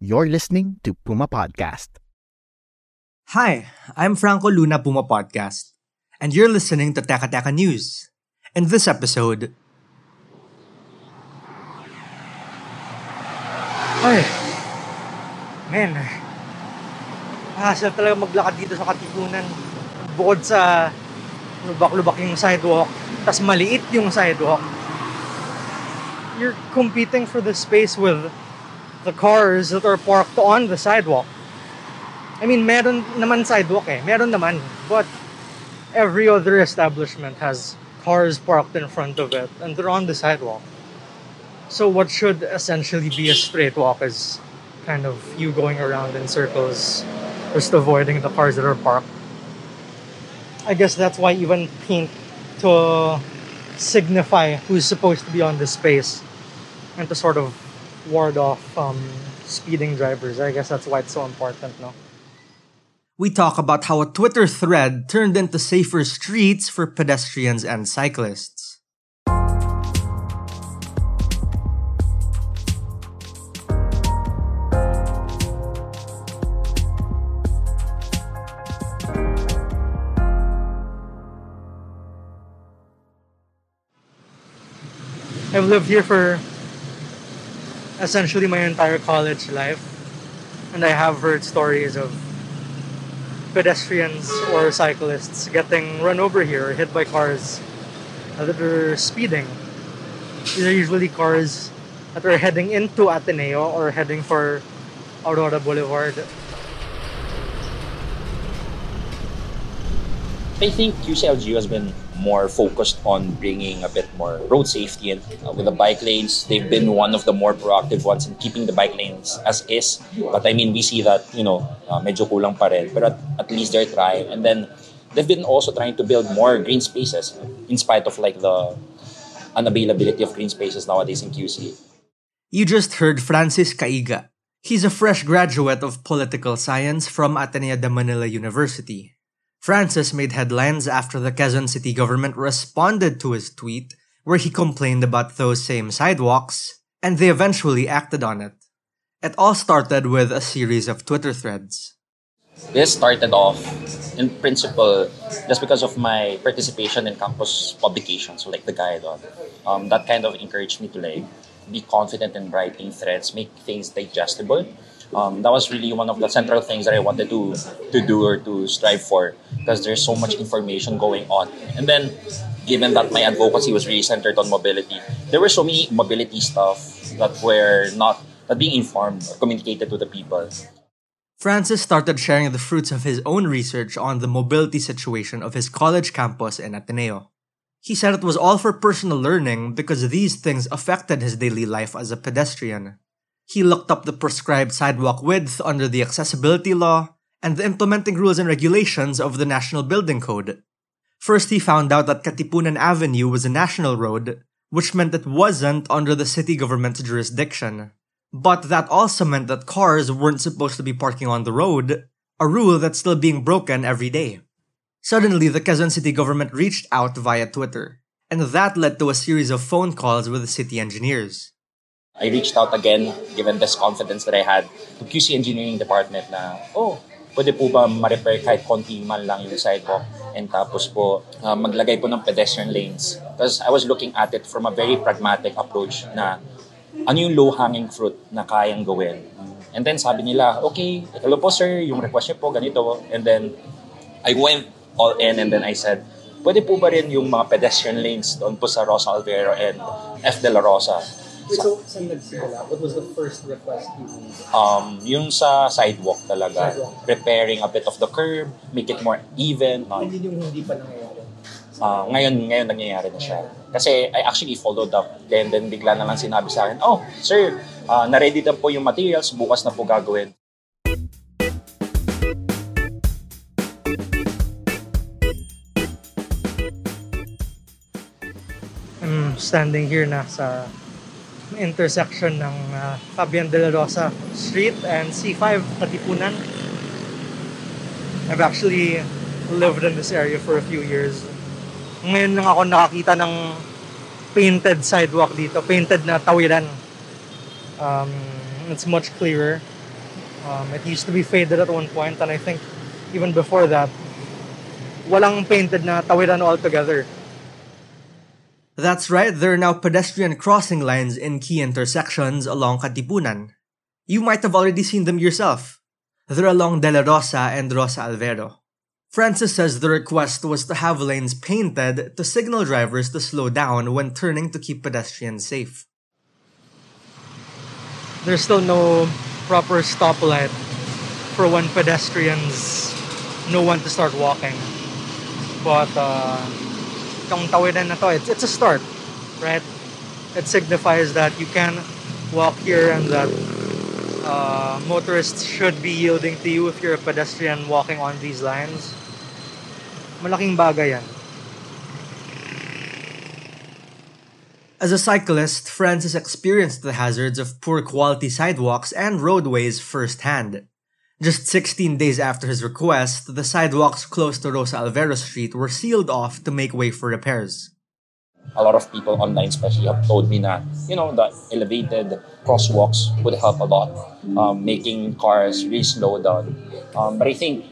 You're listening to Puma Podcast. Hi, I'm Franco Luna Puma Podcast, and you're listening to Teka Teka News. In this episode, Ay, man, hassle talaga maglakad dito sa Katipunan. Bukod sa lubak-lubak yung sidewalk, tas maliit yung sidewalk. You're competing for the space with the cars that are parked on the sidewalk. I mean, meron naman sidewalk eh. Meron naman. But every other establishment has cars parked in front of it and they're on the sidewalk. So what should essentially be a straight walk is kind of you going around in circles, just avoiding the cars that are parked. I guess that's why even paint to signify who's supposed to be on the space and to sort of ward off um, speeding drivers. I guess that's why it's so important, no? We talk about how a Twitter thread turned into safer streets for pedestrians and cyclists. I've lived here for essentially my entire college life, and I have heard stories of pedestrians or cyclists getting run over here hit by cars that are speeding. These are usually cars that are heading into Ateneo or heading for Aurora Boulevard. I think QCLGU has been more focused on bringing a bit more road safety and uh, with the bike lanes. They've been one of the more proactive ones in keeping the bike lanes as is. But i mean we see that you know uh, medyo kulang pa rin. But at, at least they're trying. And then they've been also trying to build more green spaces in spite of like the unavailability of green spaces nowadays in QC You just heard Francis Caiga. He's a fresh graduate of political science from Ateneo de Manila University. Francis made headlines after the Quezon City government responded to his tweet where he complained about those same sidewalks, and they eventually acted on it. It all started with a series of Twitter threads. this started off in principle just because of my participation in campus publications, like the guide. Um, that kind of encouraged me to like be confident in writing threads, make things digestible. Um, that was really one of the central things that I wanted to to do or to strive for because there's so much information going on. And then, given that my advocacy was really centered on mobility, there were so many mobility stuff that were not that being informed or communicated to the people. Francis started sharing the fruits of his own research on the mobility situation of his college campus in Ateneo. He said it was all for personal learning because these things affected his daily life as a pedestrian. He looked up the prescribed sidewalk width under the accessibility law and the implementing rules and regulations of the National Building Code. First, he found out that Katipunan Avenue was a national road, which meant it wasn't under the city government's jurisdiction. But that also meant that cars weren't supposed to be parking on the road, a rule that's still being broken every day. Suddenly, the Quezon City government reached out via Twitter, and that led to a series of phone calls with the city engineers. I reached out again, given this confidence that I had, to QC Engineering Department na, oh, pwede po ba ma-repair kahit konti man lang yung sidewalk and tapos po uh, maglagay po ng pedestrian lanes. Because I was looking at it from a very pragmatic approach na ano yung low-hanging fruit na kayang gawin. And then sabi nila, okay, hello po sir, yung request niyo po ganito. And then I went all in and then I said, pwede po ba rin yung mga pedestrian lanes doon po sa Rosa Alvero and F. De La Rosa? Wait, so saan nagsimula? What was the first request you made? um, yung sa sidewalk talaga. Sidewalk. Repairing a bit of the curb, make it more even. Um, Hindi yung hindi pa nangyayari. Ah, ngayon, ngayon nangyayari na siya. Kasi I actually followed up. Then, then bigla na lang sinabi sa akin, oh, sir, uh, na-ready na po yung materials, bukas na po gagawin. I'm standing here na sa intersection ng uh, Fabian de la Rosa Street and C5 Katipunan. I've actually lived in this area for a few years. Ngayon lang ako nakakita ng painted sidewalk dito, painted na tawiran. Um, it's much clearer. Um, it used to be faded at one point and I think even before that, walang painted na tawiran altogether. That's right, there are now pedestrian crossing lines in key intersections along Katipunan. You might have already seen them yourself. They're along De La Rosa and Rosa Alvero. Francis says the request was to have lanes painted to signal drivers to slow down when turning to keep pedestrians safe. There's still no proper stoplight for when pedestrians know when to start walking. But uh, na to, it's, it's a start, right? It signifies that you can walk here and that uh, motorists should be yielding to you if you're a pedestrian walking on these lines. Malaking bagay yan. As a cyclist, Francis experienced the hazards of poor quality sidewalks and roadways firsthand. Just 16 days after his request, the sidewalks close to Rosa Alvero Street were sealed off to make way for repairs. A lot of people online especially have told me that, you know, the elevated crosswalks would help a lot, um, making cars really slow down. Um, but I think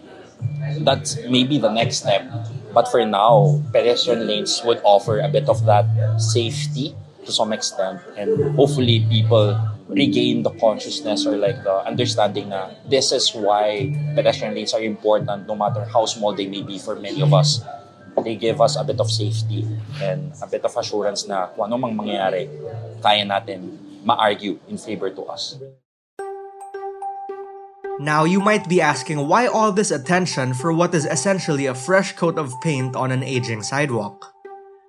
that's maybe the next step. But for now, pedestrian lanes would offer a bit of that safety to some extent. And hopefully people regain the consciousness or like the understanding na this is why pedestrian lanes are important no matter how small they may be for many of us. They give us a bit of safety and a bit of assurance na kung ano mang mangyayari, kaya natin ma-argue in favor to us. Now, you might be asking why all this attention for what is essentially a fresh coat of paint on an aging sidewalk?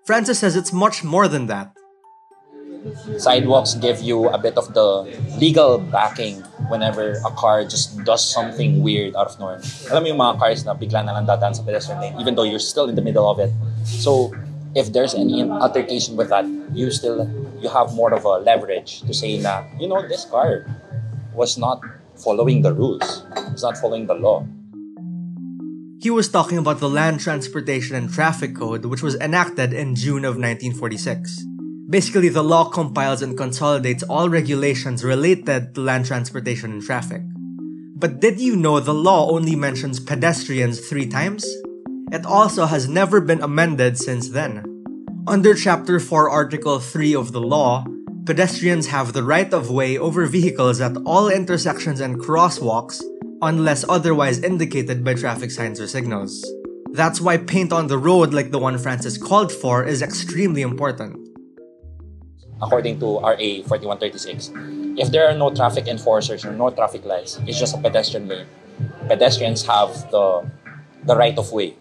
Francis says it's much more than that. Sidewalks give you a bit of the legal backing whenever a car just does something weird out of nowhere. Alam mo yung mga cars na bigla na lang dadaan sa pedestrian lane even though you're still in the middle of it. So, if there's any altercation with that, you still you have more of a leverage to say na, you know, this car was not following the rules. It's not following the law. He was talking about the Land Transportation and Traffic Code, which was enacted in June of 1946. Basically, the law compiles and consolidates all regulations related to land transportation and traffic. But did you know the law only mentions pedestrians three times? It also has never been amended since then. Under Chapter 4, Article 3 of the law, pedestrians have the right of way over vehicles at all intersections and crosswalks unless otherwise indicated by traffic signs or signals. That's why paint on the road like the one Francis called for is extremely important. According to RA 4136, if there are no traffic enforcers or no traffic lights, it's just a pedestrian lane. Pedestrians have the the right of way.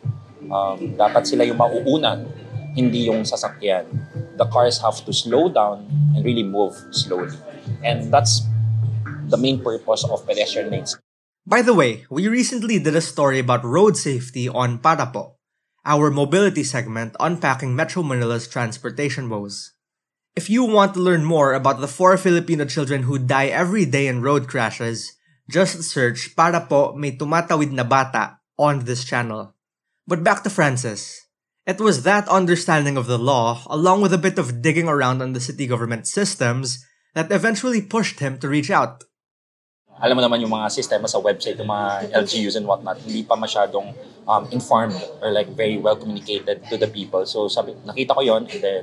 Um, dapat sila yung mauuna, hindi yung sasakyan. The cars have to slow down and really move slowly. And that's the main purpose of pedestrian lanes. By the way, we recently did a story about road safety on Para Po, our mobility segment unpacking Metro Manila's transportation woes. If you want to learn more about the four Filipino children who die every day in road crashes, just search Para po may tumatawid na bata on this channel. But back to Francis. It was that understanding of the law, along with a bit of digging around on the city government systems, that eventually pushed him to reach out. Alam mo naman yung mga sistema sa website, yung mga LGUs and whatnot, hindi pa masyadong um, informed or like very well communicated to the people. So sabi, nakita ko yon and then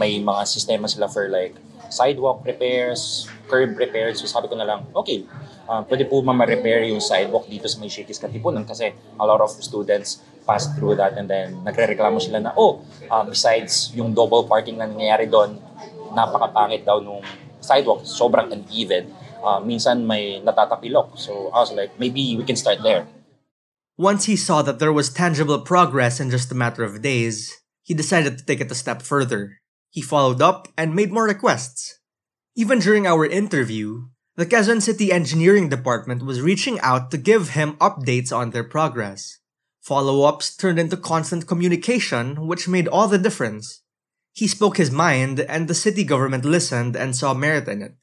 may mga sistema sila for like sidewalk repairs, curb repairs. So sabi ko na lang, okay, uh, pwede po ma-repair yung sidewalk dito sa may Shakey's Katipunan kasi a lot of students pass through that and then nagre-reklamo sila na, oh, uh, besides yung double parking na nangyayari doon, napakapangit daw nung sidewalk, sobrang uneven uh, minsan may natatapilok. So I was like, maybe we can start there. Once he saw that there was tangible progress in just a matter of days, he decided to take it a step further. He followed up and made more requests. Even during our interview, the Quezon City Engineering Department was reaching out to give him updates on their progress. Follow ups turned into constant communication, which made all the difference. He spoke his mind, and the city government listened and saw merit in it.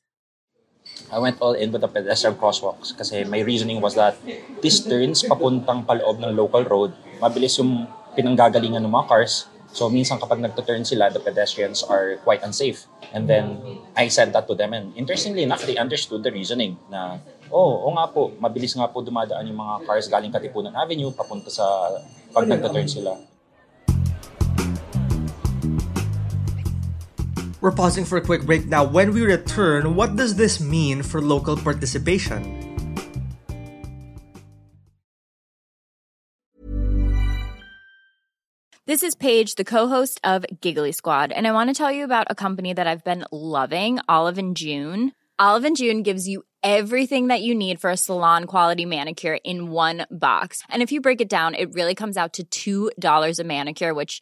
I went all in with the pedestrian crosswalks kasi my reasoning was that these turns papuntang paloob ng local road, mabilis yung pinanggagalingan ng mga cars. So minsan kapag nagto-turn sila, the pedestrians are quite unsafe. And then I said that to them and interestingly enough, they understood the reasoning na oh, oo nga po, mabilis nga po dumadaan yung mga cars galing Katipunan Avenue papunta sa pag nagto-turn sila. We're pausing for a quick break now. When we return, what does this mean for local participation? This is Paige, the co-host of Giggly Squad, and I want to tell you about a company that I've been loving, Olive and June. Olive and June gives you everything that you need for a salon quality manicure in one box. And if you break it down, it really comes out to $2 a manicure, which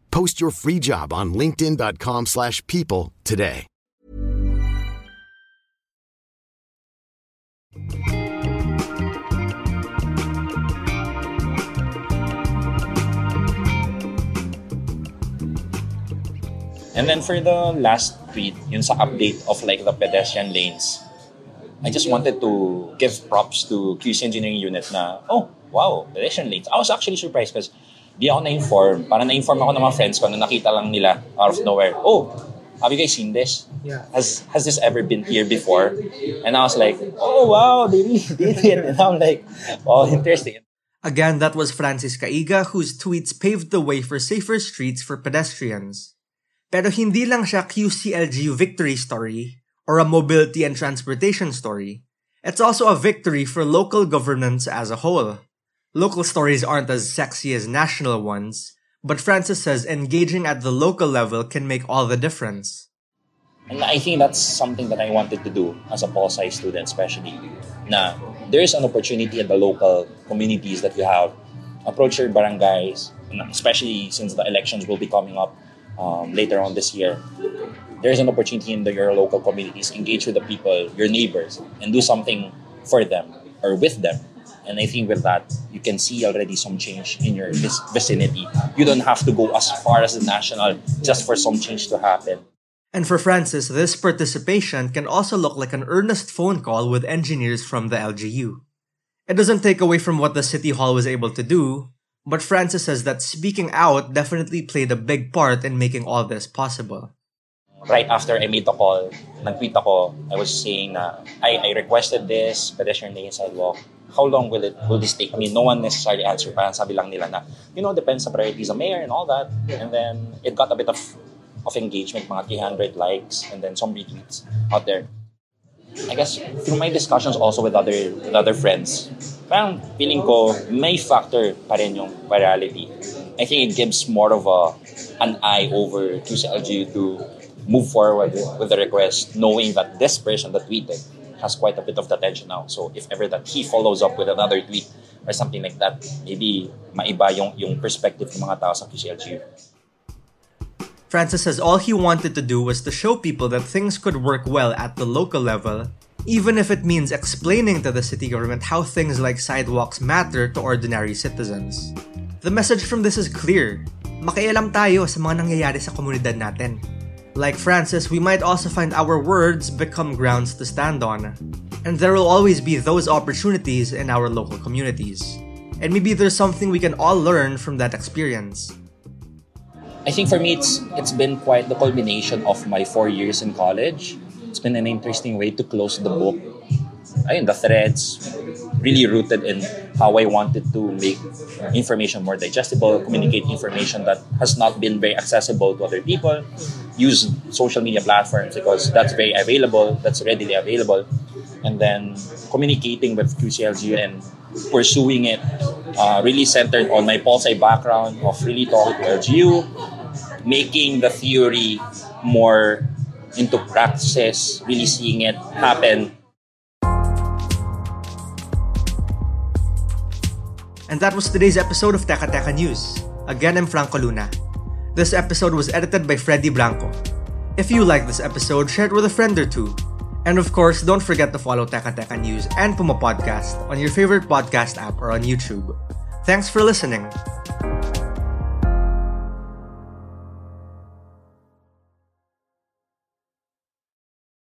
Post your free job on linkedin.com/people slash people today. And then for the last tweet, yun sa update of like the pedestrian lanes, I just wanted to give props to QC Engineering Unit na, oh, wow, pedestrian lanes. I was actually surprised because di ako na-inform. Parang na-inform ako ng mga friends ko na nakita lang nila out of nowhere. Oh, have you guys seen this? Yeah. Has has this ever been here before? And I was like, oh wow, they really did it. And I'm like, oh, interesting. Again, that was Francis Caiga whose tweets paved the way for safer streets for pedestrians. Pero hindi lang siya QCLGU victory story or a mobility and transportation story. It's also a victory for local governance as a whole. Local stories aren't as sexy as national ones, but Francis says engaging at the local level can make all the difference. And I think that's something that I wanted to do as a pol student, especially. Na there's an opportunity at the local communities that you have. Approach your barangays, especially since the elections will be coming up um, later on this year. There's an opportunity in the, your local communities. Engage with the people, your neighbors, and do something for them or with them. And I think with that, you can see already some change in your vicinity. You don't have to go as far as the national just for some change to happen. And for Francis, this participation can also look like an earnest phone call with engineers from the LGU. It doesn't take away from what the City Hall was able to do, but Francis says that speaking out definitely played a big part in making all this possible. right after I made the call, nag-tweet ako, I was saying na, I, I requested this pedestrian lane sidewalk. How long will it will this take? Mean, no one necessarily answered. Parang sabi lang nila na, you know, depends sa priorities of mayor and all that. And then, it got a bit of of engagement, mga 300 likes, and then some retweets out there. I guess through my discussions also with other with other friends, parang feeling ko may factor pa rin yung virality. I think it gives more of a an eye over to LGU to move forward with the request, knowing that this person that tweeted has quite a bit of the attention now. So if ever that he follows up with another tweet or something like that, maybe maiba yung, yung perspective ng mga tao sa QCLGU. Francis says all he wanted to do was to show people that things could work well at the local level, even if it means explaining to the city government how things like sidewalks matter to ordinary citizens. The message from this is clear. Makialam tayo sa mga nangyayari sa komunidad natin. Like Francis, we might also find our words become grounds to stand on. And there will always be those opportunities in our local communities. And maybe there's something we can all learn from that experience. I think for me, it's it's been quite the culmination of my four years in college. It's been an interesting way to close the book. Ayun, the threads, really rooted in how I wanted to make information more digestible, communicate information that has not been very accessible to other people, use social media platforms because that's very available, that's readily available, and then communicating with QCLGU and pursuing it uh, really centered on my pol-sci background of really talking to LGU, making the theory more into practices, really seeing it happen And that was today's episode of Teka Teka News. Again, I'm Franco Luna. This episode was edited by Freddy Blanco. If you like this episode, share it with a friend or two. And of course, don't forget to follow Teka Teka News and Puma Podcast on your favorite podcast app or on YouTube. Thanks for listening.